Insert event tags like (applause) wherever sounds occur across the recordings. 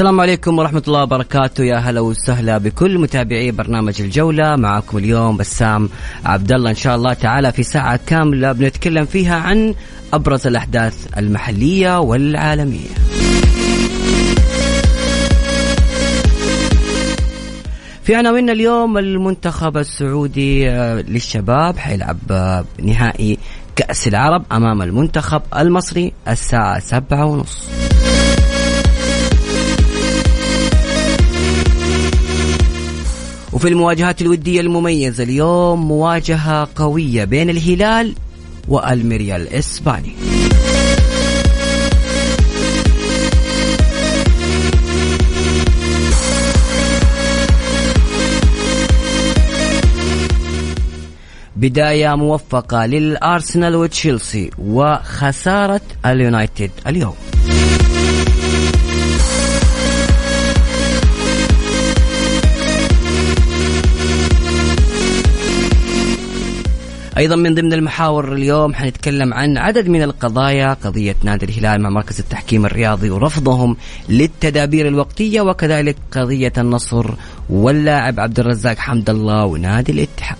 السلام عليكم ورحمة الله وبركاته. يا هلا وسهلا بكل متابعي برنامج الجولة. معكم اليوم بسام عبد الله إن شاء الله تعالى في ساعة كاملة بنتكلم فيها عن أبرز الأحداث المحلية والعالمية. في عناوين اليوم المنتخب السعودي آه، للشباب حيلعب آه، نهائي كأس العرب أمام المنتخب المصري الساعة سبعة ونص. وفي المواجهات الودية المميزة اليوم مواجهة قوية بين الهلال والميريا الإسباني بداية موفقة للأرسنال وتشيلسي وخسارة اليونايتد اليوم. أيضا من ضمن المحاور اليوم حنتكلم عن عدد من القضايا قضية نادي الهلال مع مركز التحكيم الرياضي ورفضهم للتدابير الوقتية وكذلك قضية النصر واللاعب عبد الرزاق حمد الله ونادي الاتحاد.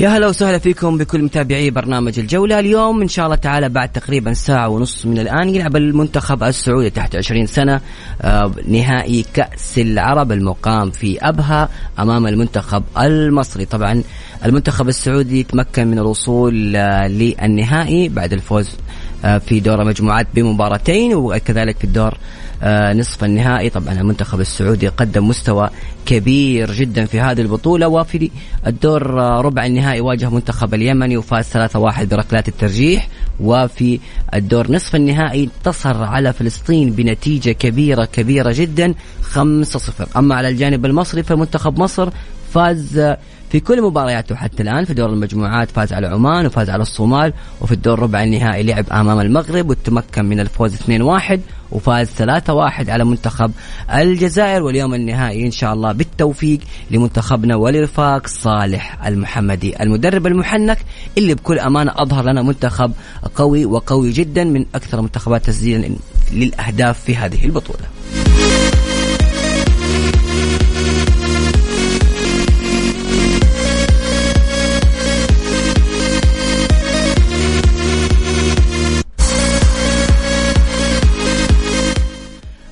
يا هلا وسهلا فيكم بكل متابعي برنامج الجولة. اليوم إن شاء الله تعالى بعد تقريبا ساعة ونص من الآن يلعب المنتخب السعودي تحت 20 سنة آه، نهائي كأس العرب المقام في أبها أمام المنتخب المصري. طبعا المنتخب السعودي تمكن من الوصول آه، للنهائي بعد الفوز آه، في دور المجموعات بمباراتين وكذلك في الدور نصف النهائي. طبعا المنتخب السعودي قدم مستوى كبير جدا في هذه البطولة وفي الدور آه، ربع النهائي واجه منتخب اليمني وفاز 3-1 بركلات الترجيح. وفي الدور نصف النهائي انتصر على فلسطين بنتيجة كبيرة كبيرة جدا 5-0 أما على الجانب المصري فمنتخب مصر فاز في كل مبارياته حتى الآن في دور المجموعات فاز على عمان وفاز على الصومال وفي الدور ربع النهائي لعب أمام المغرب وتمكن من الفوز 2-1 وفاز 3-1 على منتخب الجزائر واليوم النهائي إن شاء الله بالتوفيق لمنتخبنا ولرفاق صالح المحمدي المدرب المحنك اللي بكل أمانة أظهر لنا منتخب قوي وقوي جدا من أكثر المنتخبات تسجيلا للأهداف في هذه البطولة.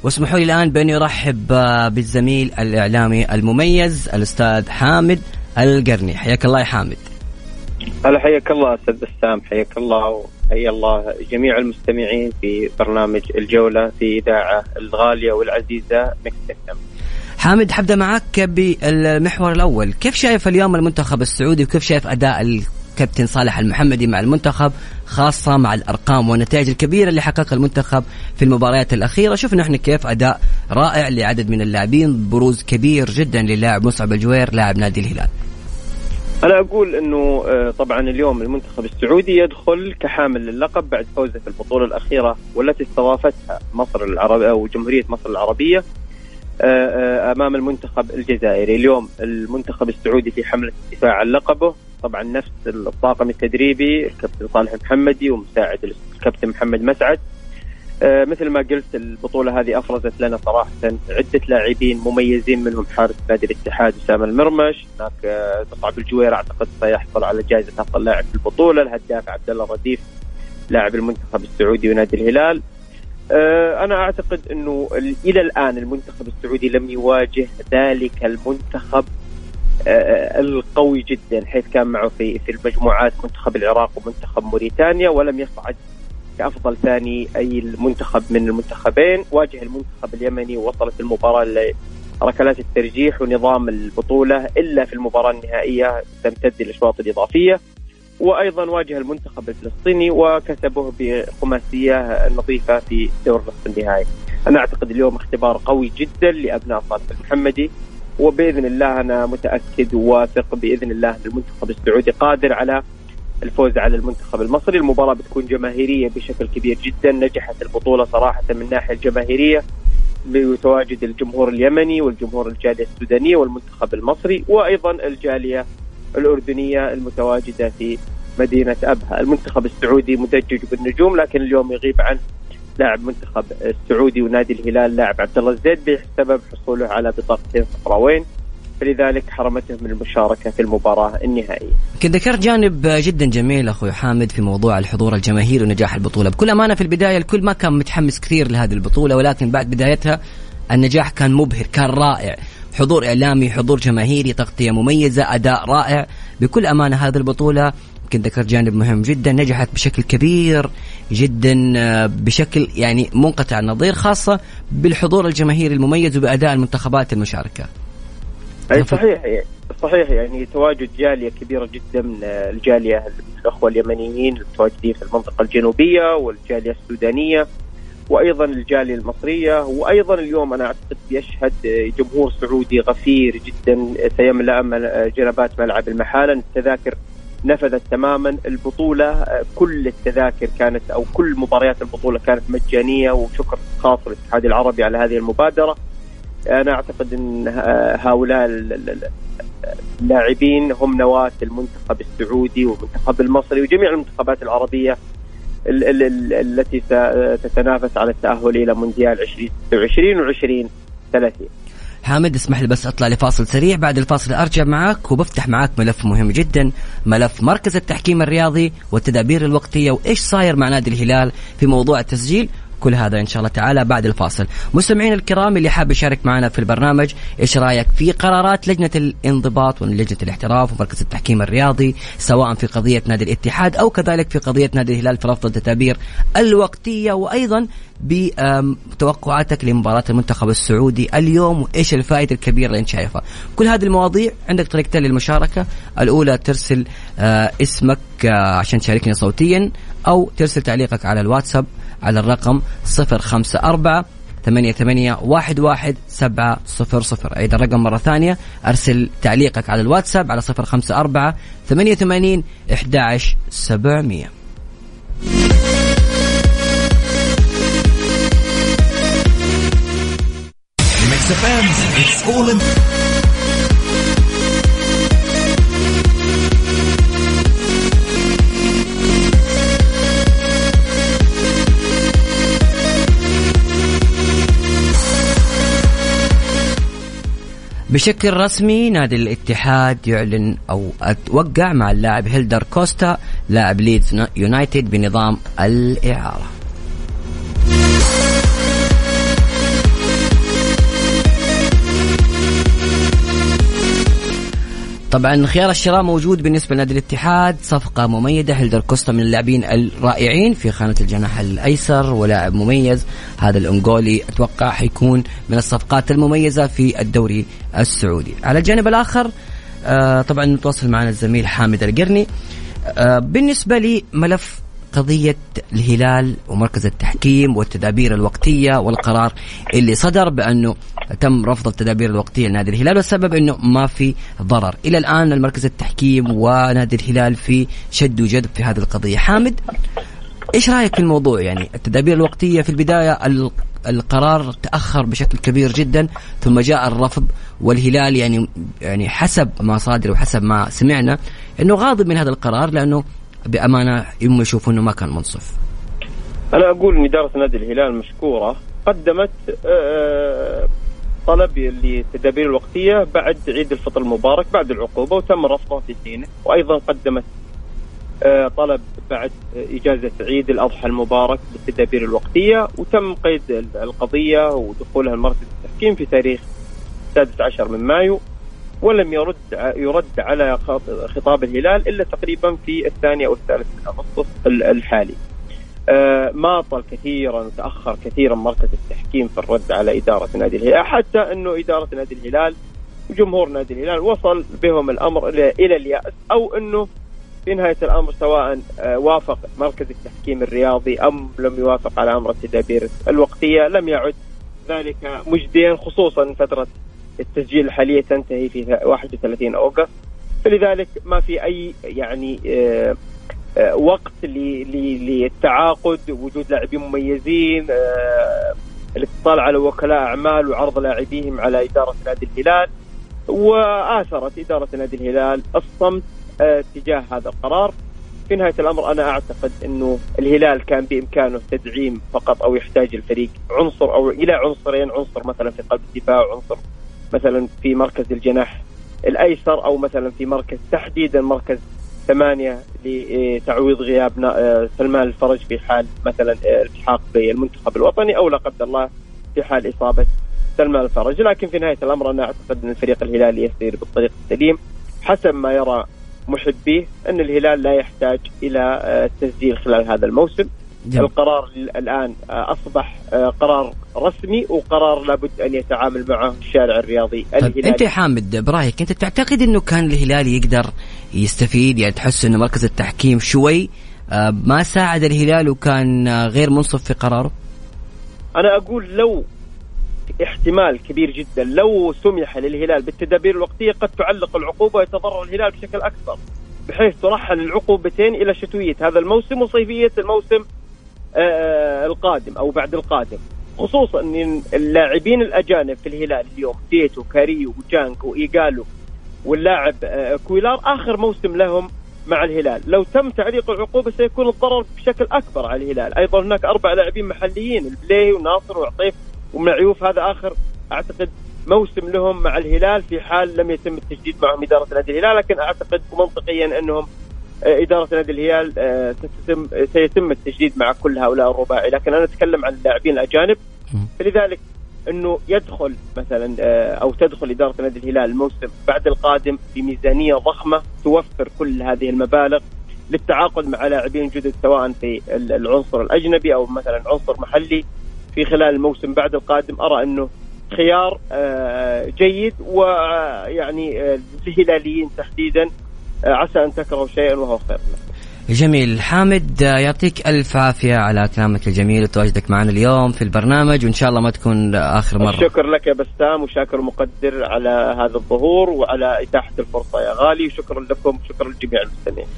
واسمحوا لي الآن باني ارحب آه، بالزميل الإعلامي المميز الأستاذ حامد القرني. حياك الله يا حامد. هلا حياك الله أستاذ بسام. حياك الله وحيا الله جميع المستمعين في برنامج الجولة في إذاعة الغالية والعزيزة مكس حامد حبدأ معك بالمحور الأول. كيف شايف اليوم المنتخب السعودي وكيف شايف أداء الكابتن صالح المحمدي مع المنتخب خاصة مع الأرقام والنتائج الكبيرة اللي حققها المنتخب في المباريات الأخيرة. شفنا إحنا كيف أداء رائع لعدد من اللاعبين بروز كبير جدا للاعب مصعب الجوير لاعب نادي الهلال. أنا أقول إنه آه، طبعا اليوم المنتخب السعودي يدخل كحامل للقب بعد فوزه في البطولة الأخيرة والتي استضافتها مصر العربيه أو جمهورية مصر العربية آه، آه، أمام المنتخب الجزائري، اليوم المنتخب السعودي في حملة الدفاع عن لقبه. طبعا نفس الطاقم التدريبي الكابتن صالح محمدي ومساعد الكابتن محمد مسعد. آه مثل ما قلت البطولة هذه أفرزت لنا صراحة عدة لاعبين مميزين منهم حارس نادي الاتحاد أسامة المرمش. هناك آه مصعب الجوير أعتقد سيحصل على جائزة أفضل لاعب في البطولة. الهداف عبد الله رديف لاعب المنتخب السعودي ونادي الهلال. آه، أنا أعتقد إنه إلى الآن المنتخب السعودي لم يواجه ذلك المنتخب القوي جدا حيث كان معه في في المجموعات منتخب العراق ومنتخب موريتانيا ولم يصعد كأفضل ثاني أي المنتخب من المنتخبين. واجه المنتخب اليمني ووصلت المباراة لركلات الترجيح ونظام البطولة إلا في المباراة النهائية تمتد الأشواط الإضافية. وأيضا واجه المنتخب الفلسطيني وكسبه بخماسية نظيفة في دور نصف النهائي. أنا أعتقد اليوم اختبار قوي جدا لأبناء صالح المحمدي. وبإذن الله أنا متأكد وواثق بإذن الله أن المنتخب السعودي قادر على الفوز على المنتخب المصري، المباراة بتكون جماهيرية بشكل كبير جدا، نجحت البطولة صراحة من الناحيه الجماهيرية بتواجد الجمهور اليمني والجمهور الجالية السودانية والمنتخب المصري وأيضا الجالية الأردنية المتواجدة في مدينة أبها. المنتخب السعودي مدجج بالنجوم لكن اليوم يغيب عن لاعب منتخب السعودي ونادي الهلال لاعب عبد الله الزيد بسبب حصوله على بطاقتين صفراوين. فلذلك حرمته من المشاركة في المباراة النهائية. ذكرت جانب جدا جميل أخوي حامد في موضوع الحضور الجماهيري ونجاح البطولة. بكل أمانة في البداية الكل ما كان متحمس كثير لهذه البطولة ولكن بعد بدايتها النجاح كان مبهر كان رائع. حضور إعلامي حضور جماهيري تغطية مميزة أداء رائع. بكل أمانة هذه البطولة يمكن ذكرت جانب مهم جدا نجحت بشكل كبير جدا آه، بشكل يعني منقطع النظير خاصة بالحضور الجماهيري المميز وبأداء المنتخبات المشاركة. أي صحيح صحيح يعني تواجد جالية كبيرة جدا من الجالية الأخوة اليمنيين المتواجدين في المنطقة الجنوبية والجالية السودانية وأيضا الجالية المصرية وأيضا اليوم أنا أعتقد يشهد جمهور سعودي غفير جدا سيملأ جنبات ملعب المحالة. التذاكر نفذت تماما. البطولة كل التذاكر كانت أو كل مباريات البطولة كانت مجانية وشكر خاص للاتحاد العربي على هذه المبادرة. أنا أعتقد إن هؤلاء اللاعبين هم نواة المنتخب السعودي والمنتخب المصري وجميع المنتخبات العربية التي تتنافس على التأهل إلى مونديال 2026 و 2030 حامد اسمح لي بس أطلع لفاصل سريع. بعد الفاصل أرجع معك وبفتح معك ملف مهم جدا ملف مركز التحكيم الرياضي والتدابير الوقتية. وإيش صاير مع نادي الهلال في موضوع التسجيل؟ كل هذا إن شاء الله تعالى بعد الفاصل. مستمعين الكرام اللي حاب يشارك معنا في البرنامج إيش رأيك في قرارات لجنة الانضباط ولجنة الاحتراف ومركز التحكيم الرياضي سواء في قضية نادي الاتحاد أو كذلك في قضية نادي الهلال في رفض التدابير الوقتية؟ وأيضا بتوقعاتك لمباراة المنتخب السعودي اليوم وإيش الفائدة الكبيرة اللي أنت شايفها؟ كل هذه المواضيع عندك طريقتين للمشاركة. الأولى ترسل آه، اسمك آه، عشان تشاركني صوتيا أو ترسل تعليقك على الواتساب على الرقم 054 ثمانية ثمانية واحد واحد سبعة صفر صفر. أيضا الرقم مرة ثانية أرسل تعليقك على الواتساب على صفر خمسة أربعة ثمانية ثمانين إحدى سبعمية. It's بشكل رسمي نادي الاتحاد يعلن أو أتوقع مع اللاعب هيلدر كوستا لاعب ليدز يونايتد بنظام الإعارة. طبعا خيار الشراء موجود بالنسبة لنادي الاتحاد. صفقة مميزة هيلدر كوستا من اللاعبين الرائعين في خانة الجناح الأيسر ولاعب مميز. هذا الانغولي أتوقع حيكون من الصفقات المميزة في الدوري السعودي. على الجانب الآخر آه طبعا نتواصل معنا الزميل حامد القرني. آه بالنسبة لي ملف قضية الهلال ومركز التحكيم والتدابير الوقتية والقرار اللي صدر بأنه تم رفض التدابير الوقتية لنادي الهلال والسبب أنه ما في ضرر. إلى الآن المركز التحكيم ونادي الهلال في شد وجذب في هذه القضية. حامد إيش رأيك في الموضوع؟ يعني التدابير الوقتية في البداية القرار تأخر بشكل كبير جدا ثم جاء الرفض والهلال يعني يعني حسب ما صادر وحسب ما سمعنا إنه غاضب من هذا القرار لأنه بأمانة هم يشوفوا إنه ما كان منصف. أنا أقول إن إدارة نادي الهلال مشكورة. قدمت آه، آه، طلب للتدابير الوقتية بعد عيد الفطر المبارك بعد العقوبة وتم رفضه في حينه وأيضا قدمت آه، طلب بعد إجازة عيد الأضحى المبارك بالتدابير الوقتية. وتم قيد القضية ودخولها لمركز التحكيم في تاريخ السادس عشر من مايو. ولم يرد يرد على خطاب الهلال إلا تقريبا في الثاني أو الثالث من أغسطس الحالي. آه، ما طال كثيرا تأخر كثيرا مركز التحكيم في الرد على إدارة نادي الهلال. حتى إنه إدارة نادي الهلال وجمهور نادي الهلال وصل بهم الأمر إلى اليأس أو إنه في نهاية الأمر سواء آه، وافق مركز التحكيم الرياضي أم لم يوافق على أمر التدابير الوقتية لم يعد ذلك مجديا خصوصا فترة التسجيل الحاليه تنتهي في 31 أوغست. فلذلك ما في أي يعني آه آه، وقت للتعاقد وجود لاعبين مميزين آه، الاتصال على وكلاء أعمال وعرض لاعبيهم على إدارة نادي الهلال. وآثرت إدارة نادي الهلال الصمت تجاه هذا القرار. في نهاية الأمر أنا أعتقد إنه الهلال كان بإمكانه تدعيم فقط أو يحتاج الفريق عنصر أو إلى عنصرين عنصر مثلا في قلب الدفاع وعنصر مثلا في مركز الجناح الأيسر أو مثلا في مركز تحديدا مركز ثمانية لتعويض غياب آه، سلمان الفرج في حال مثلا التحاق بالمنتخب الوطني أو لا قدر الله في حال إصابة سلمان الفرج. لكن في نهاية الأمر أنا أعتقد أن الفريق الهلالي يسير بالطريق السليم حسب ما يرى محبيه أن الهلال لا يحتاج إلى التسجيل آه، خلال هذا الموسم. جميل. القرار الآن أصبح قرار رسمي وقرار لابد أن يتعامل معه الشارع الرياضي طيب الهلالي أنت حامد برايك انت تعتقد إنه كان الهلال يقدر يستفيد يعني تحس إنه مركز التحكيم شوي آه، ما ساعد الهلال وكان آه، غير منصف في قراره؟ أنا أقول لو احتمال كبير جدا لو سمح للهلال بالتدابير الوقتية قد تعلق العقوبة ويتضرر الهلال بشكل أكبر بحيث ترحل العقوبتين إلى شتوية هذا الموسم وصيفية الموسم آه، القادم أو بعد القادم. خصوصا إن اللاعبين الأجانب في الهلال اليوم بيريرا وكاريو وجانغ وإيجالو واللاعب آه، كويلار آخر موسم لهم مع الهلال. لو تم تعليق العقوبة سيكون الضرر بشكل أكبر على الهلال. أيضا هناك أربع لاعبين محليين البليهي وناصر وعطيف ومعيوف هذا آخر أعتقد موسم لهم مع الهلال في حال لم يتم التجديد معهم إدارة نادي الهلال لكن أعتقد منطقيا أنهم آه، إدارة نادي الهلال آه، سيتم التجديد مع كل هؤلاء الرباعي. لكن أنا أتكلم عن اللاعبين الأجانب. فلذلك إنه يدخل مثلا آه، أو تدخل إدارة نادي الهلال الموسم بعد القادم بميزانية ضخمة توفر كل هذه المبالغ للتعاقد مع لاعبين جدد سواء في العنصر الأجنبي أو مثلا عنصر محلي. في خلال الموسم بعد القادم أرى إنه خيار جيد ويعني الهلاليين تحديدا عسى أن تكرهوا شيئا وهو خير لكم. جميل. حامد يعطيك ألف عافية على كلامك الجميل وتواجدك معنا اليوم في البرنامج وإن شاء الله ما تكون آخر مرة. الشكر لك يا بسام وشاكر مقدر على هذا الظهور وعلى إتاحة الفرصة يا غالي وشكرا لكم وشكرا لجميع المستمعين.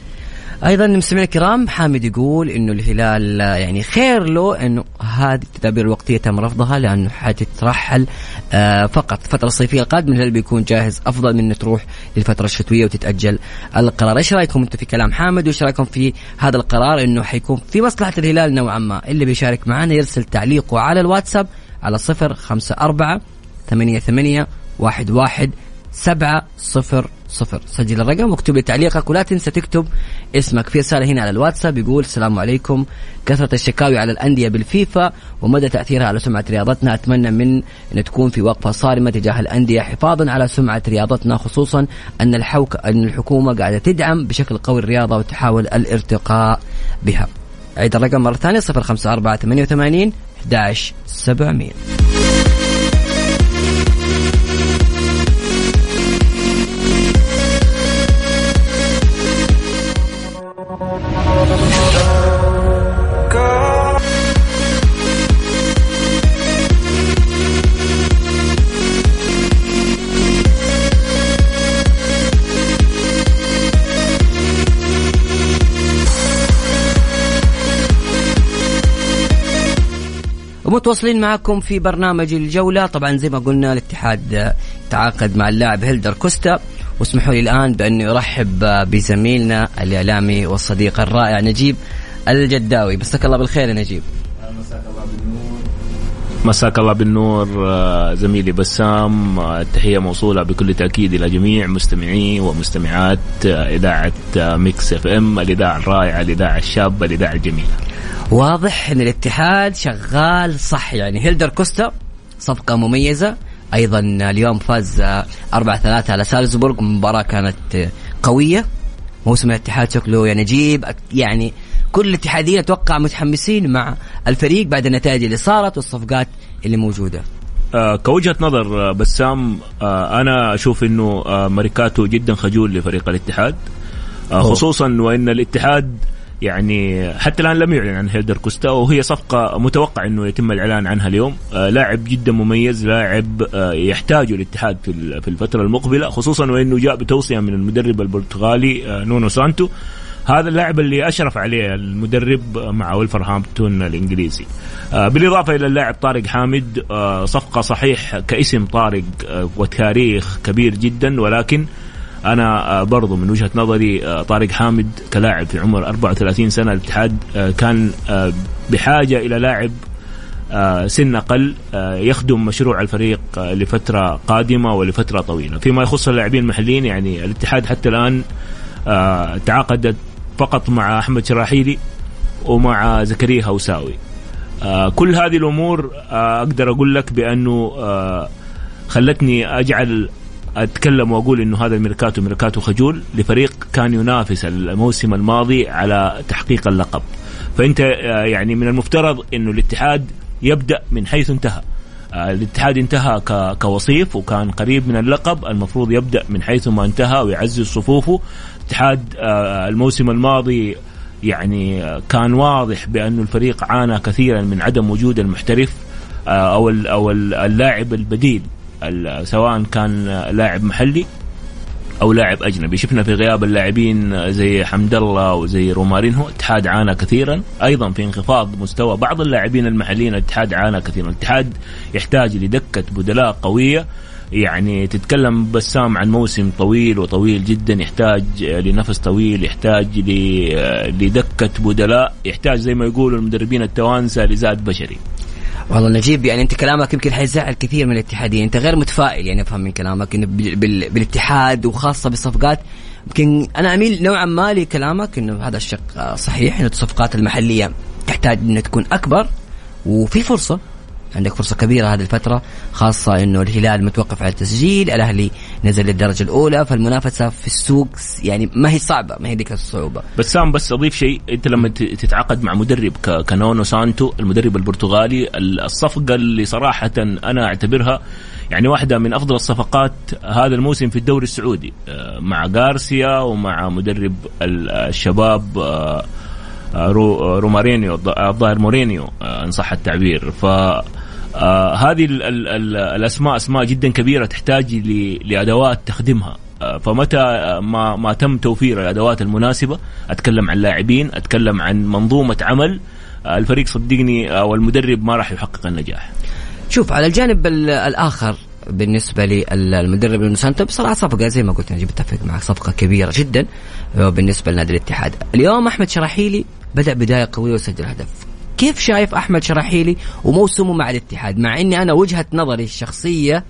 أيضا مستمعينا الكرام حامد يقول إنه الهلال يعني خير له إنه هذه التدابير الوقتية تم رفضها لأنه حتترحل آه، فقط. الفترة الصيفية القادمة الهلال بيكون جاهز أفضل من إنه تروح للفترة الشتوية وتتأجل القرار، إيش رأيكم أنتم في كلام حامد؟ وإيش رأيكم في هذا القرار إنه حيكون في مصلحة الهلال نوعا ما، اللي بيشارك معنا يرسل تعليقه على الواتساب على صفر خمسة أربعة ثمانية ثمانية واحد واحد سبعة صفر صفر. سجل الرقم واكتب لي تعليقك ولا تنسى تكتب اسمك في رسالة هنا على الواتساب يقول السلام عليكم. كثرة الشكاوي على الأندية بالفيفا ومدى تأثيرها على سمعة رياضتنا. أتمنى من أن تكون في وقفة صارمة تجاه الأندية حفاظا على سمعة رياضتنا خصوصا أن الحوك أن الحكومة قاعدة تدعم بشكل قوي الرياضة وتحاول الارتقاء بها. عيد الرقم مرة ثانية 054 88 11 700 ومتواصلين معكم في برنامج الجولة. طبعا زي ما قلنا الاتحاد تعاقد مع اللاعب هيلدر كوستا. واسمحوا لي الآن بأنه يرحب بزميلنا الإعلامي والصديق الرائع نجيب الجداوي. مساك الله بالخير يا نجيب. مساك الله بالنور مساك الله بالنور آه، زميلي بسام آه، التحية موصولة بكل تأكيد إلى جميع مستمعي ومستمعات آه، إذاعة ميكس إف إم الإذاعة الرائعة الإذاعة الشابة الإذاعة الجميلة. واضح إن الاتحاد شغال صح. يعني هيلدر كوستا صفقة مميزة. أيضا اليوم فاز 4 3 على سالزبورغ. مباراة كانت قوية. موسم الاتحاد شكله يعني جيب. يعني كل الاتحاديين أتوقع متحمسين مع الفريق بعد النتائج اللي صارت والصفقات اللي موجودة. آه كوجهة نظر آه بسام آه أنا أشوف إنه آه ماريكاتو جدا خجول لفريق الاتحاد. آه خصوصا وإن الاتحاد يعني حتى الآن لم يعلن عن هيلدر كوستا وهي صفقة متوقع إنه يتم الإعلان عنها اليوم. آه لاعب جدا مميز لاعب آه يحتاجه الاتحاد في الفترة المقبلة خصوصا وإنه جاء بتوصية من المدرب البرتغالي آه نونو سانتو. هذا اللاعب اللي أشرف عليه المدرب مع وولفرهامبتون الإنجليزي. بالإضافة إلى اللاعب طارق حامد صفقة صحيح كاسم طارق وتاريخ كبير جدا ولكن أنا برضو من وجهة نظري طارق حامد كلاعب في عمر 34 سنة الاتحاد كان بحاجة إلى لاعب سن أقل يخدم مشروع الفريق لفترة قادمة ولفترة طويلة. فيما يخص اللاعبين المحليين يعني الاتحاد حتى الآن تعاقدت فقط مع أحمد شراحيلي ومع زكريا هوساوي. كل هذه الأمور أقدر أقول لك بأنه خلتني أجعل أتكلم وأقول إنه هذا الميركاتو ميركاتو خجول لفريق كان ينافس الموسم الماضي على تحقيق اللقب. فأنت يعني من المفترض إنه الاتحاد يبدأ من حيث انتهى. الاتحاد انتهى كوصيف وكان قريب من اللقب المفروض يبدأ من حيث ما انتهى ويعزز صفوفه. الاتحاد الموسم الماضي يعني كان واضح بأن الفريق عانى كثيرا من عدم وجود المحترف أو أو اللاعب البديل. سواء كان لاعب محلي أو لاعب أجنبي. شفنا في غياب اللاعبين زي حمد الله وزي رومارينهو الاتحاد عانى كثيرا. أيضا في انخفاض مستوى بعض اللاعبين المحليين الاتحاد عانى كثيرا. الاتحاد يحتاج لدكة بدلاء قوية. يعني تتكلم بسام عن موسم طويل وطويل جدا يحتاج لنفس طويل يحتاج لدكة بدلاء يحتاج زي ما يقولوا المدربين التوانسة لزاد بشري. والله نجيب يعني انت كلامك يمكن حيزعل كثير من الاتحاديين. انت غير متفائل يعني افهم من كلامك إنه بالاتحاد وخاصة بالصفقات. يمكن أنا اميل نوعا ما لكلامك إنه هذا الشق صحيح إنه الصفقات المحلية تحتاج إنها تكون أكبر وفي فرصة. عندك فرصة كبيرة هذه الفترة خاصة إنه الهلال متوقف على التسجيل، الأهلي نزل للدرجة الأولى فالمنافسة في السوق يعني ما هي صعبة ما هي ذيك الصعوبة. بسام بس أضيف شيء أنت لما تتعاقد مع مدرب كنونو سانتو المدرب البرتغالي الصفقة اللي صراحة أنا أعتبرها يعني واحدة من أفضل الصفقات هذا الموسم في الدوري السعودي مع غارسيا ومع مدرب الشباب رو رومارينيو الظاهر مورينيو إن صح التعبير ف آه هذه ال ال ال الأسماء أسماء جدا كبيرة تحتاج لأدوات تخدمها. آه فمتى ما ما تم توفير الأدوات المناسبة؟ أتكلم عن لاعبين أتكلم عن منظومة عمل. آه الفريق صدقني أو المدرب ما راح يحقق النجاح. شوف على الجانب الآخر بالنسبة للمدرب المسانتو بصراحة صفقة زي ما قلت أنا بتفق معك صفقة كبيرة جدا. بالنسبة لنادي الاتحاد. اليوم أحمد شراحيلي بدأ بداية قوية وسجل هدف. كيف شايف أحمد شراحيلي وموسمه مع الاتحاد؟ مع إني أنا وجهة نظري الشخصية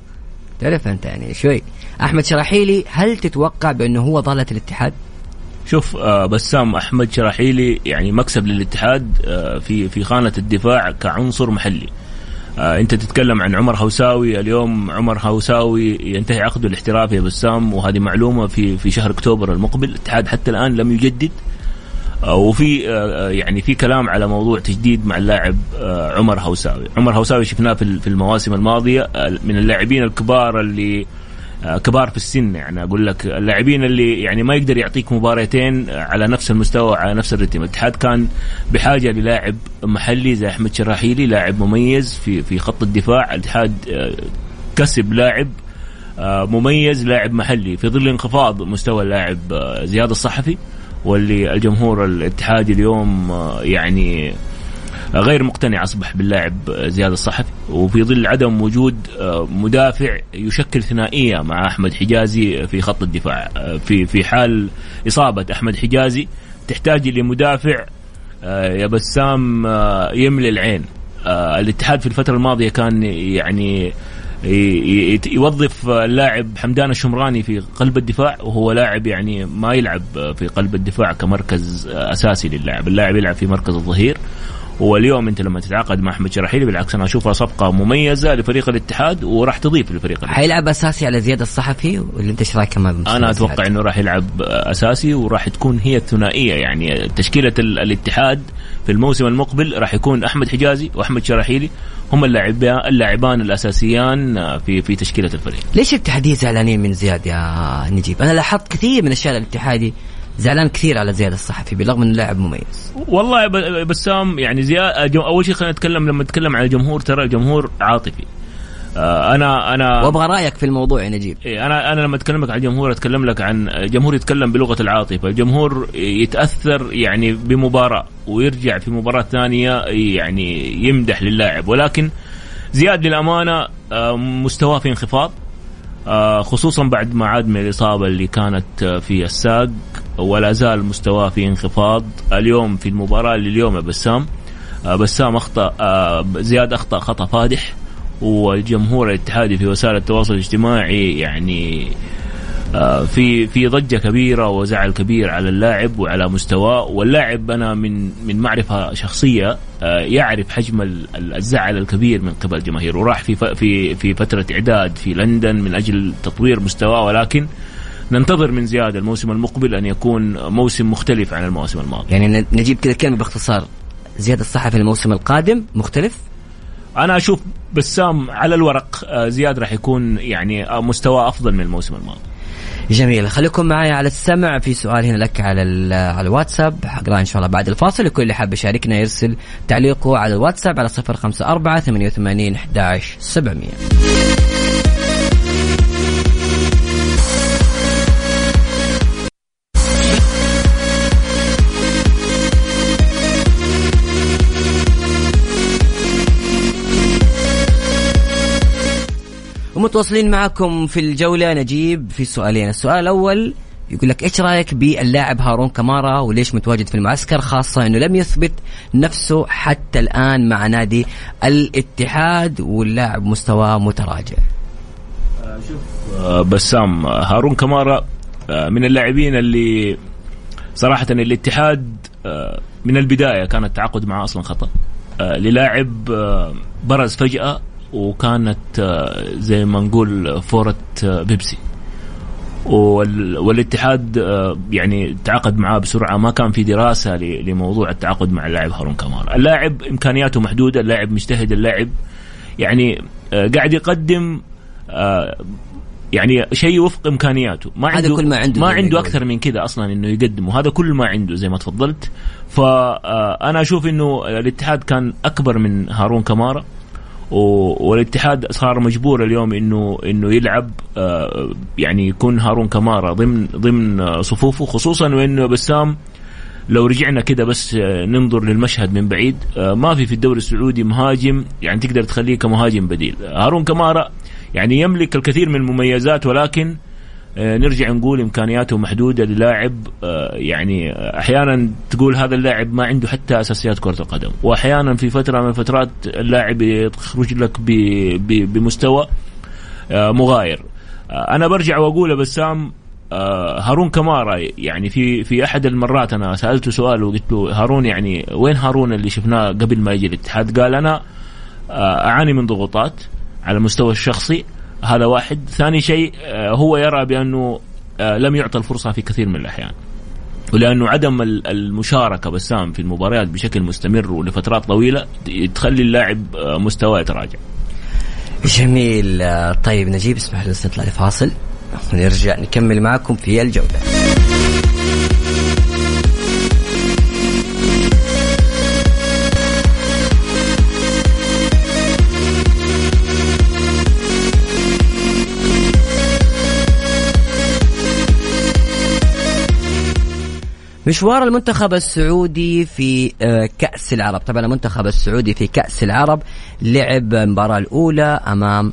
تعرف أنت يعني شوي. أحمد شراحيلي هل تتوقع بأنه هو ضالة الاتحاد؟ شوف آه بسام أحمد شراحيلي يعني مكسب للاتحاد آه في في خانة الدفاع كعنصر محلي. آه أنت تتكلم عن عمر هوساوي اليوم عمر هوساوي ينتهي عقده الاحترافي يا بسام وهذه معلومة في في شهر أكتوبر المقبل. الاتحاد حتى الآن لم يجدد وفي آه يعني في كلام على موضوع تجديد مع اللاعب آه عمر هوساوي. عمر هوساوي شفناه في المواسم الماضية من اللاعبين الكبار اللي كبار في السن. يعني أقول لك اللاعبين اللي يعني ما يقدر يعطيك مباراتين على نفس المستوى على نفس الرتم. الاتحاد كان بحاجة للاعب محلي زي أحمد شراحيلي لاعب مميز في في خط الدفاع. الاتحاد كسب لاعب مميز لاعب محلي. في ظل انخفاض مستوى اللاعب زياد الصحفي واللي الجمهور الاتحادي اليوم يعني غير مقتنع أصبح باللاعب زياد الصحفي. وفي ظل عدم وجود مدافع يشكل ثنائية مع أحمد حجازي في خط الدفاع في في حال إصابة أحمد حجازي تحتاج لمدافع يا بسام يملي العين. آه الاتحاد في الفترة الماضية كان يعني يوظف اللاعب حمدان الشمراني في قلب الدفاع وهو لاعب يعني ما يلعب في قلب الدفاع كمركز أساسي للاعب، اللاعب يلعب في مركز الظهير واليوم انت لما تتعاقد مع أحمد شراحيلي بالعكس أنا أشوفها صفقة مميزة لفريق الاتحاد وراح تضيف لفريق الاتحاد. حيلعب أساسي على زياد الصحفي؟ ولا أنت إيش رأيك كمان أنا أتوقع إنه راح يلعب أساسي وراح تكون هي الثنائية يعني تشكيلة الاتحاد في الموسم المقبل راح يكون أحمد حجازي وأحمد شراحيلي هم اللاعبان اللاعبان الأساسيان في في تشكيلة الفريق. ليش الاتحاديه زعلانين من زياد يا نجيب؟ أنا لاحظت كثير من اشياء الاتحادي زعلان كثير على زياد الصحفي بالرغم إنه لاعب مميز. والله بسام يعني زياد أول شيء خلينا نتكلم لما نتكلم عن الجمهور ترى الجمهور عاطفي. آه، أنا أنا وأبغى رأيك في الموضوع يا نجيب إيه، أنا أنا لما أتكلم عن الجمهور أتكلم لك عن جمهور يتكلم بلغة العاطفة. الجمهور يتأثر يعني بمباراة ويرجع في مباراة ثانية يعني يمدح للاعب. ولكن زياد للأمانة آه، مستواه في انخفاض. آه، خصوصا بعد ما عاد من الإصابة اللي كانت في الساق ولا زال مستواه في انخفاض. اليوم في المباراة اللي اليوم يا بسام بسام أخطأ زياد أخطأ خطأ فادح والجمهور الاتحادي في وسائل التواصل الاجتماعي يعني آه، في في ضجة كبيرة وزعل كبير على اللاعب وعلى مستواه. واللاعب أنا من من معرفة شخصية آه، يعرف حجم الزعل الكبير من قبل الجماهير وراح في في في فترة إعداد في لندن من أجل تطوير مستواه ولكن ننتظر من زياد الموسم المقبل أن يكون موسم مختلف عن المواسم الماضيه. يعني نجيب كذا كلمة باختصار. زياد الصحفي الموسم القادم مختلف؟ أنا أشوف بسام على الورق آه، زياد راح يكون يعني آه، مستوى أفضل من الموسم الماضي. جميل. خليكم معي على السمع. في سؤال هنا لك على على الواتساب. حقراه إن شاء الله بعد الفاصل. لكل اللي حاب يشاركنا يرسل تعليقه على الواتساب على 054 88 11 700 ومتواصلين معكم في الجولة. نجيب في سؤالين. السؤال الأول يقول لك إيش رأيك باللاعب هارون كمارا؟ وليش متواجد في المعسكر؟ خاصة إنه لم يثبت نفسه حتى الآن مع نادي الاتحاد واللاعب مستواه متراجع. شوف بسام هارون كمارا من اللاعبين اللي صراحة الاتحاد من البداية كان التعاقد معه أصلا خطأ. للاعب برز فجأة وكانت آه، زي ما نقول فورة آه، بيبسي. والاتحاد آه، يعني تعاقد معاه بسرعة. ما كان في دراسة لموضوع التعاقد مع اللاعب هارون كمار اللاعب إمكانياته محدودة اللاعب مجتهد اللاعب يعني قاعد يقدم يعني شيء وفق إمكانياته. ما عنده كل ما عنده ما عنده أكثر من كذا أصلا إنه يقدمه. هذا كل ما عنده زي ما تفضلت. فانا أشوف إنه الاتحاد كان أكبر من هارون كمارا والاتحاد صار مجبور اليوم إنه إنه يلعب آه، يعني يكون هارون كمارا ضمن ضمن صفوفه خصوصا وإنه بسام لو رجعنا كده بس آه، ننظر للمشهد من بعيد آه، ما في في الدوري السعودي مهاجم يعني تقدر تخليه كمهاجم بديل. هارون كمارا يعني يملك الكثير من المميزات ولكن نرجع نقول إمكانياته محدودة للاعب آه، يعني أحيانا تقول هذا اللاعب ما عنده حتى أساسيات كرة القدم. وأحيانا في فترة من الفترات اللاعب يخرج لك بمستوى آه، مغاير. أنا برجع واقول بسام هارون كمارا يعني في في أحد المرات أنا سألته سؤال وقلت له هارون يعني وين هارون اللي شفناه قبل ما يجي الاتحاد؟ قال أنا أعاني من ضغوطات على المستوى الشخصي هذا واحد. ثاني شيء آه، هو يرى بأنه آه، لم يعطى الفرصة في كثير من الأحيان. ولأنه عدم المشاركة بسام في المباريات بشكل مستمر ولفترات طويلة تخلي اللاعب آه، مستواه يتراجع. جميل. طيب نجيب اسمح لنا نطلع لفاصل ونرجع نكمل معكم في الجولة. مشوار المنتخب السعودي في آه، كأس العرب. طبعا المنتخب السعودي في كأس العرب لعب المباراة الأولى أمام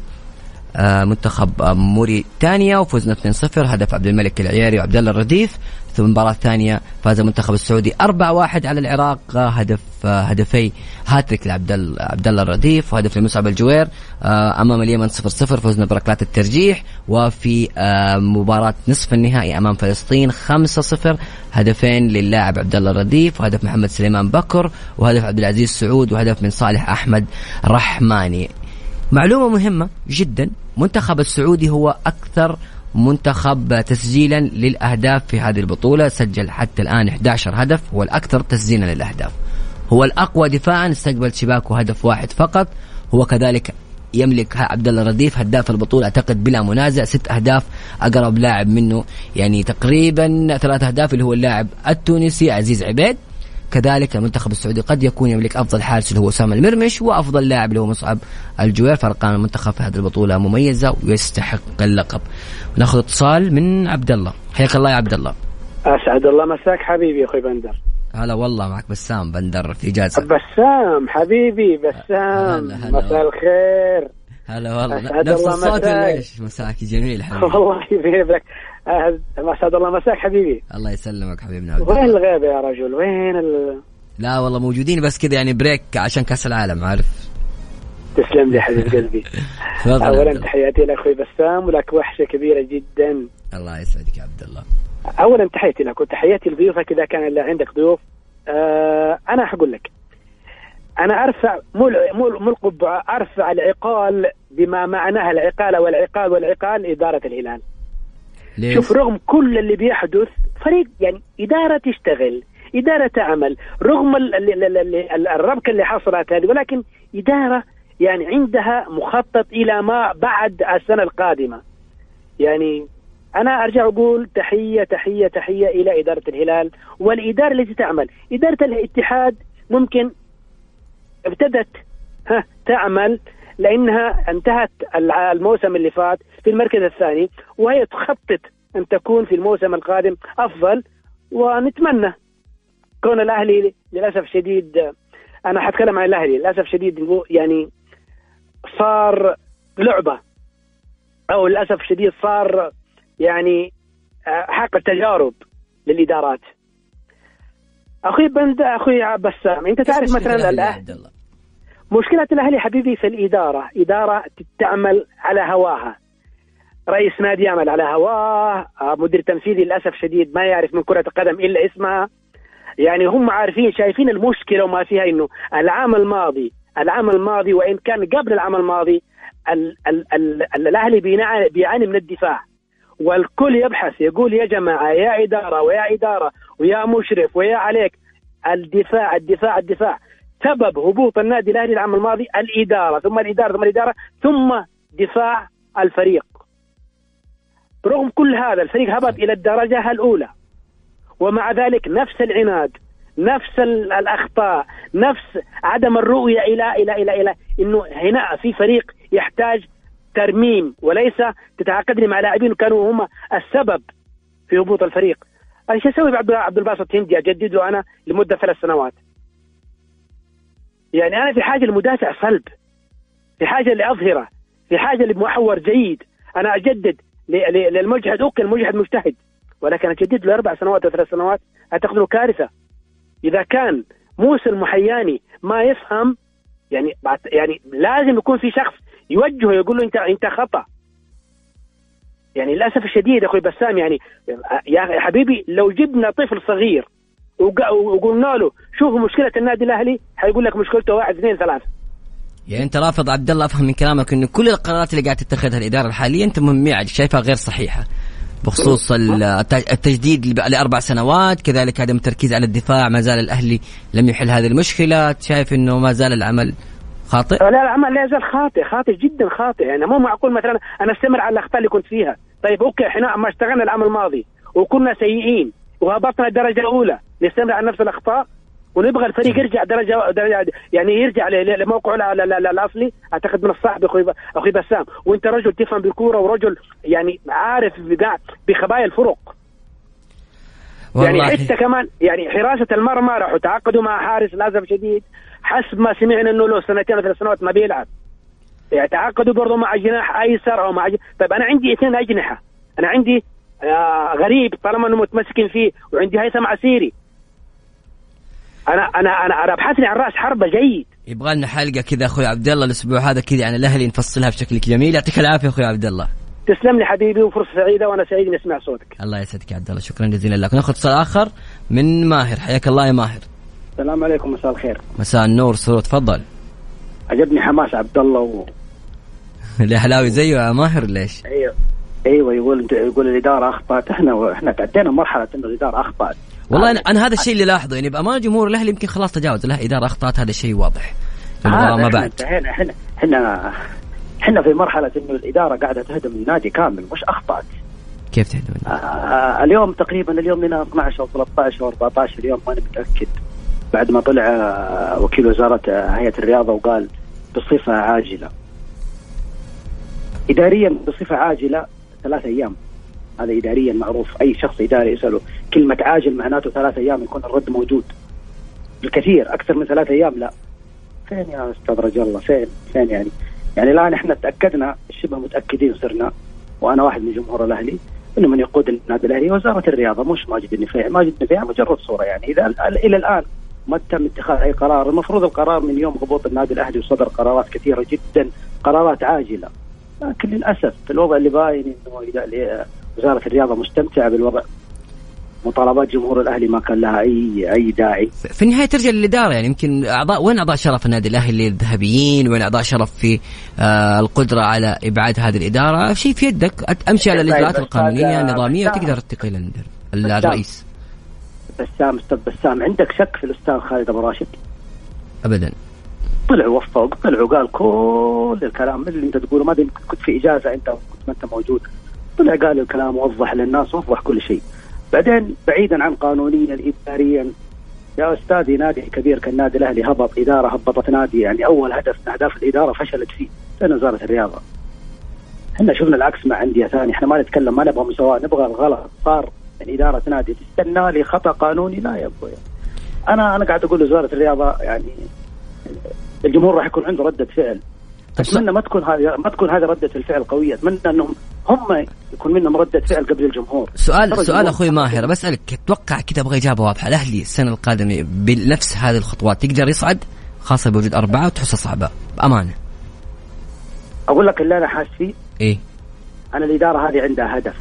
آه، منتخب موريتانيا وفزنا 2-0 هدف عبد الملك العياري وعبد الله الرديف. ثم المباراة الثانية فاز المنتخب السعودي 4-1 على العراق آه، هدف آه، هدفي هاتريك لعبد عبد الله الرديف وهدف لمصعب الجوير. أمام اليمن 0-0 فزنا بركلات الترجيح وفي مباراة نصف النهائي أمام فلسطين 5-0 هدفين للاعب عبد الله الرديف وهدف محمد سليمان بكر وهدف عبد العزيز سعود وهدف من صالح أحمد رحماني. معلومة مهمة جدا منتخب السعودي هو أكثر منتخب تسجيلا للأهداف في هذه البطولة. سجل حتى الآن 11 هدف هو الأكثر تسجيلا للأهداف. هو الأقوى دفاعا استقبل شباكه هدف واحد فقط. هو كذلك يملك عبد الله رديف هداف البطولة أعتقد بلا منازع. ست أهداف أقرب لاعب منه يعني تقريبا ثلاث أهداف اللي هو اللاعب التونسي عزيز عبيد. كذلك المنتخب السعودي قد يكون يملك أفضل حارس اللي هو أسامة المرمش وأفضل لاعب اللي هو مصعب الجوير. فارقام المنتخب في هذه البطولة مميزة ويستحق اللقب. ناخذ اتصال من عبد الله. حياك الله يا عبد الله. أسعد الله مساك حبيبي أخوي بندر. هلا والله معك بسام بندر في إجازة. بسام حبيبي بسام. مساء الخير. هلا والله. نفس الصوت ولا إيش؟ مساك جميل حبيبي والله يبارك اسعد الله مساك حبيبي. الله يسلمك حبيبنا. عبد وين الغيبه يا رجل؟ وين ال... لا والله موجودين بس كذا يعني بريك عشان كأس العالم عارف؟ تسلم لي حبيب قلبي. (laughs) اولا تحياتي لاخوي بسام ولك وحشة كبيرة جدا. الله يسعدك يا عبد الله. اولا تحياتي لك وتحياتي لضيوفك إذا كان عندك ضيوف. آه أنا حقول لك أنا أرفع مو مو القبعة أرفع العقال بما معناها العقال والعقال والعقال إدارة الهلال. ليش؟ شوف رغم كل اللي بيحدث فريق يعني إدارة تشتغل إدارة تعمل رغم الربكة اللي حصلت هذه ولكن إدارة يعني عندها مخطط إلى ما بعد السنة القادمة يعني أنا أرجع أقول تحية تحية تحية إلى إدارة الهلال والإدارة التي تعمل إدارة الاتحاد ممكن ابتدت ها تعمل لأنها انتهت الموسم اللي فات في المركز الثاني وهي تخطط أن تكون في الموسم القادم أفضل ونتمنى. كون الأهلي للأسف شديد أنا حتكلم عن الأهلي للأسف شديد يعني صار لعبة. أو للأسف شديد صار يعني حق التجارب للإدارات. أخوي بند أخوي بسام أنت تعرف مثلا الأهلي مشكلة الأهلي حبيبي في الإدارة. إدارة تعمل على هواها. رئيس نادي يعمل على هواه. مدير تنفيذي للأسف شديد ما يعرف من كرة القدم إلا اسمها. يعني هم عارفين شايفين المشكلة وما فيها إنه العام الماضي العام الماضي وإن كان قبل العام الماضي ال ال ال الأهلي بيعاني من الدفاع. والكل يبحث يقول يا جماعة يا إدارة ويا إدارة ويا مشرف ويا عليك. الدفاع الدفاع الدفاع. سبب هبوط النادي الأهلي العام الماضي الإدارة ثم الإدارة ثم الإدارة ثم دفاع الفريق. رغم كل هذا الفريق هبط إلى الدرجة الأولى. ومع ذلك نفس العناد نفس الأخطاء نفس عدم الرؤية إلى إلى إلى إلى إنه هنا في فريق يحتاج ترميم وليس تتعاقدني مع لاعبين كانوا هم السبب في هبوط الفريق. إيش أسوي بعبد الباسط هندي؟ اجدد له أنا لمدة ثلاث سنوات. يعني أنا في حاجة لمدافع صلب في حاجة لأظهرة في حاجة لمحور جيد أنا أجدد للمجهد أوكي المجهد مجتهد ولكن أجدد له أربع سنوات أو ثلاث سنوات اعتقد كارثة. إذا كان موسى المحياني ما يفهم يعني يعني لازم يكون في شخص يوجهه يقول له انت أنت خطأ. يعني للأسف الشديد أخوي بسام يعني يا حبيبي لو جبنا طفل صغير وقلنا له شوف مشكلة النادي الأهلي حيقول لك مشكلته واحد اثنين ثلاثة. يعني أنت رافض عبد الله أفهم من كلامك انه كل القرارات اللي قاعد تتخذها الإدارة الحالية أنت مهميه شايفها غير صحيحة بخصوص التجديد لأربع سنوات كذلك عدم التركيز على الدفاع ما زال الأهلي لم يحل هذه المشكلة شايف إنه ما زال العمل خاطئ؟ لا العمل لا يزال خاطئ خاطئ جدا خاطئ يعني مو معقول مثلا أنا أستمر على الأخطاء اللي كنت فيها. طيب أوكي إحنا ما اشتغلنا العام الماضي وكنا سيئين وهبطنا الدرجة الأولى. نستمر على نفس الأخطاء ونبغى الفريق يرجع درجه, درجة يعني يرجع لموقعه الاصلي أعتقد من الصعب أخوي أخوي بسام. وأنت رجل تفهم بالكوره ورجل يعني عارف بخبايا الفرق. يعني حتى كمان يعني حراسة المرمى راحوا تعاقدوا مع حارس للاسف شديد. حسب ما سمعنا إنه له سنتين أو ثلاث سنوات ما بيلعب. يتعاقدوا برضه مع جناح أيسر أو مع ج... طيب أنا عندي اثنين أجنحة. أنا عندي آه غريب طالما إنه متمسكين فيه وعندي هيثم عسيري. أنا أنا أنا أنا ابحث لي عن رأس حربة جيد. يبغى لنا حلقة كذا أخوي عبد الله الأسبوع هذا كذا عن الأهلي نفصلها بشكل جميل يعطيك العافية أخوي عبد الله تسلم لي حبيبي وفرصة سعيدة وأنا سعيد إني أسمع صوتك. الله يسعدك يا عبد الله شكرا جزيلا لك. ناخذ اتصال آخر من ماهر. حياك الله يا ماهر. السلام عليكم مساء الخير. مساء النور سرور تفضل. عجبني حماس عبد الله و... (laughs) الأهلاوي زيه يا ماهر ليش؟ أيوه. أيوه يقول يقول الإدارة أخطأت. إحنا إحنا تعدينا مرحلة انه الإدارة أخطأت. والله أنا, أنا هذا الشيء اللي لاحظه. يعني بامانه جمهور الأهلي يمكن خلاص تجاوز. له اداره أخطأت هذا الشيء واضح. في المباراة ما بعد. إحنا إحنا إحنا إحنا في مرحلة إنه الإدارة قاعدة تهدم النادي كامل مش أخطأت. كيف تهدم آه آه اليوم تقريبا اليوم لنا 12 أو 13 أو 14 يوم ماني متأكد. بعد ما طلع آه وكيل وزارة آه، هيئة الرياضة وقال بصفة عاجلة. اداريا بصفة عاجلة ثلاث أيام. هذا اداريا معروف. أي شخص إداري يسأله كلمة عاجل معناته ثلاث أيام يكون الرد موجود. بالكثير أكثر من ثلاث أيام لا. فين يا أستاذ رجل الله؟ فين؟ فين يعني؟ يعني الآن إحنا تأكدنا شبه متأكدين صرنا وأنا واحد من جمهور الأهلي إنه من يقود النادي الأهلي وزارة الرياضة مش ماجد النفيع، ماجد النفيع مجرد صورة يعني. إذا إلى الآن ما تم اتخاذ أي قرار، المفروض القرار من يوم هبوط النادي الأهلي وصدر قرارات كثيرة جدا، قرارات عاجلة. لكن للأسف في الوضع اللي باين إنه وزارة الرياضة مستمتعة بالوضع. مطالبات جمهور الأهلي ما كان لها اي أي داعي. في النهاية ترجع للإدارة يعني يمكن اعضاء وين أعضاء شرف النادي الأهلي الذهبيين؟ وين أعضاء شرف في آه القدرة على إبعاد هذه الإدارة؟ شيء في يدك. أمشي على الإجراءات القانونية النظاميه وتقدر تقيل الرئيس. بسام أستاذ بسام عندك شك في الأستاذ خالد أبو راشد؟ ابدا. طلع وفق طلع وقال كل الكلام اللي أنت تقوله. ما كنت في إجازة أنت كنت ما أنت موجود. طلع قال الكلام ووضح للناس ووضح كل شيء. بعدين بعيدا عن قانونيا اداريا يا أستاذي نادي كبير كالنادي الأهلي هبط إدارة هبطت نادي يعني أول هدف من أهداف الإدارة فشلت فيه. فين وزارة الرياضة؟ إحنا شفنا العكس مع أندية ثانية إحنا ما نتكلم ما نبغى مساواة نبغى الغلط. صار من إدارة نادي تستنى لي خطا قانوني؟ لا يا أبوي. أنا أنا قاعد أقول لوزارة الرياضة يعني الجمهور راح يكون عنده ردة فعل. أتمنى ما تكون هذه ما تكون هذه ردة الفعل قوية. أتمنى انهم هم يكون منهم ردة فعل قبل الجمهور. سؤال سؤال أخوي ماهر بسألك أتوقع كذا أبغى إجابة واضحة. الأهلي السنة القادمة بنفس هذه الخطوات يقدر يصعد؟ خاصة بوجود أربعة وتحسها صعبة. بأمانة. أقول لك اللي أنا حاس فيه. إيه. أنا الإدارة هذه عندها هدف.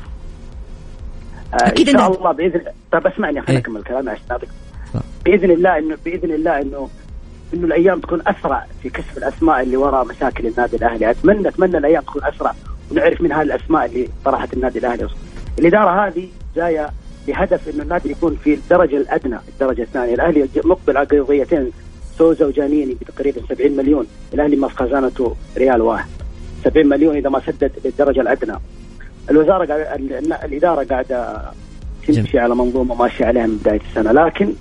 آه أكيد إن شاء الله باذن طيب أسمعني خليني اكمل كلامي عشان بإذن الله انه بإذن الله إنه إنه الأيام تكون أسرع في كشف الأسماء اللي وراء مشاكل النادي الأهلي، اتمنى أتمنى الأيام تكون أسرع ونعرف من هذه الأسماء اللي طرحت النادي الأهلي. الإدارة هذه جاية بهدف إنه النادي يكون في الدرجة الأدنى، الدرجة الثانية، الأهلي مقبل على قضيتين سوزا وجانيني بتقريبا 70 مليون، الأهلي ما في خزانته ريال واحد. 70 مليون إذا ما سدد للدرجة الأدنى. الوزارة قاعدة الإدارة قاعدة تمشي على منظومة ماشية عليها من بداية السنة، لكن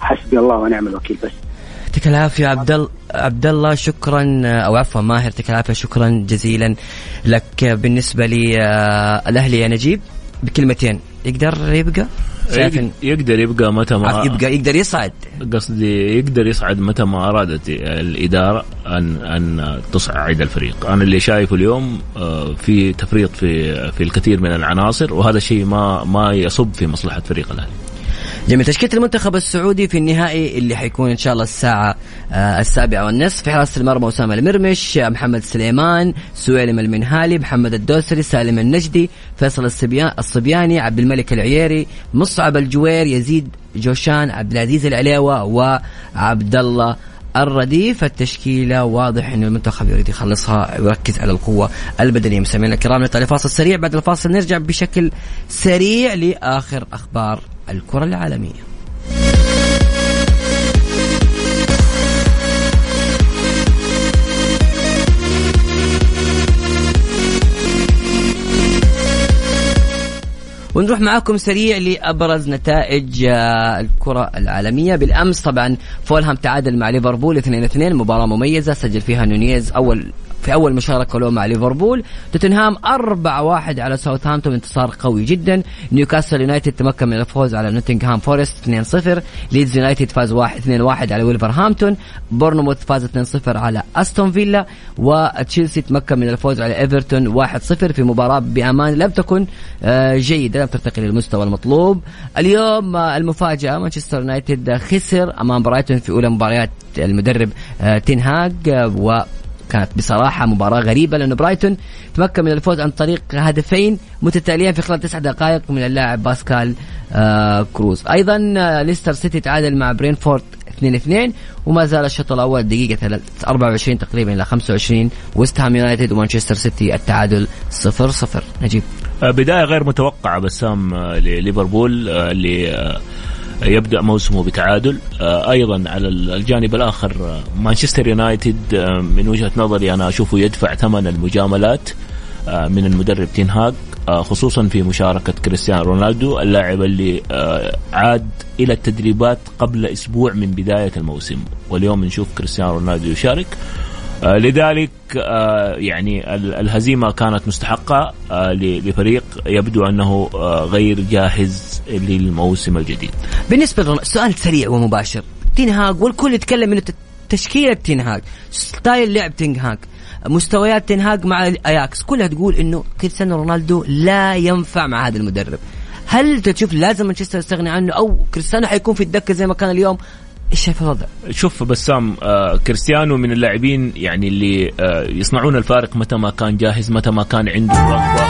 حسبي الله ونعم الوكيل بس. يعطيك العافية عبد الله عبد الله شكرا أو عفوا ماهر يعطيك العافية شكرا جزيلا لك. بالنسبة لي آه، الأهلي يا نجيب بكلمتين. يقدر يبقى؟ شايف يقدر يبقى متى ما يبقى يقدر يصعد. قصدي يقدر يصعد متى ما أرادت الإدارة ان أن تصعد الفريق، أنا اللي شايفه اليوم آه، في تفريط في في الكثير من العناصر وهذا الشيء ما ما يصب في مصلحة فريق الأهلي. جميل. تشكيلة المنتخب السعودي في النهائي اللي حيكون إن شاء الله الساعة آه السابعة والنصف. في حراسة المرمى أسامة المرمش محمد سليمان سويلم المنهالي محمد الدوسري سالم النجدي فيصل الصبياني عبد الملك العييري مصعب الجوير يزيد جوشان عبد العزيز العليوة وعبد الله الرديف. التشكيلة واضح إنه المنتخب يريد يخلصها ويركز على القوة البدنية. مستمعينا الكرام نطلع لفاصل سريع. بعد الفاصل نرجع بشكل سريع لآخر أخبار الكرة العالمية. ونروح معاكم سريع لأبرز نتائج آه، الكرة العالمية. بالأمس طبعا فولهام تعادل مع ليفربول 2-2 مباراة مميزة سجل فيها نونيز أول في أول مشاركة له مع ليفربول. توتنهام 4 1 على ساوثهامبتون انتصار قوي جدا. نيوكاسل يونايتد تمكن من الفوز على نوتنغهام فورست 2-0 ليدز يونايتد فاز 1 2-1 على وولفرهامبتون بورنموث فاز 2-0 على أستون فيلا. وتشيلسي تمكن من الفوز على إيفرتون 1-0 في مباراة بأمان. لم تكن آه، جيدة لم ترتقي للمستوى المطلوب. اليوم آه، المفاجأة مانشستر يونايتد خسر أمام برايتون في أولى مباريات المدرب آه، تين هاج وكانت بصراحة مباراة غريبة لأنه برايتون تمكن من الفوز عن طريق هدفين متتاليين في خلال تسع دقائق من اللاعب باسكال آه غروس. أيضا آه ليستر سيتي تعادل مع برينتفورد 2 2 وما زال الشوط الأول دقيقة 24 تقريبا إلى 25 ويست هام يونايتد ومانشستر سيتي التعادل 0 0 نجيب. آه، بداية غير متوقعة بسام آه، لليفربول اللي يبدأ موسمه بتعادل. أيضا على الجانب الآخر مانشستر يونايتد من وجهة نظري أنا أشوفه يدفع ثمن المجاملات من المدرب تينهاج خصوصا في مشاركة كريستيانو رونالدو اللاعب اللي عاد إلى التدريبات قبل أسبوع من بداية الموسم. واليوم نشوف كريستيانو رونالدو يشارك. آه لذلك آه يعني الهزيمة كانت مستحقة آه لفريق يبدو أنه آه غير جاهز للموسم الجديد. بالنسبة سؤال سريع ومباشر. تنهاج والكل يتكلم إنه تشكيلة تنهاج style لعب تنهاج مستويات تنهاج مع أياكس. كلها تقول إنه كريستيانو رونالدو لا ينفع مع هذا المدرب. هل تشوف لازم مانشستر يستغني عنه أو كريستيانو حيكون في الدكة زي ما كان اليوم؟ إيش شايف الوضع؟ شوف بسام آه كريستيانو من اللاعبين يعني اللي آه يصنعون الفارق متى ما كان جاهز متى ما كان عنده رغبة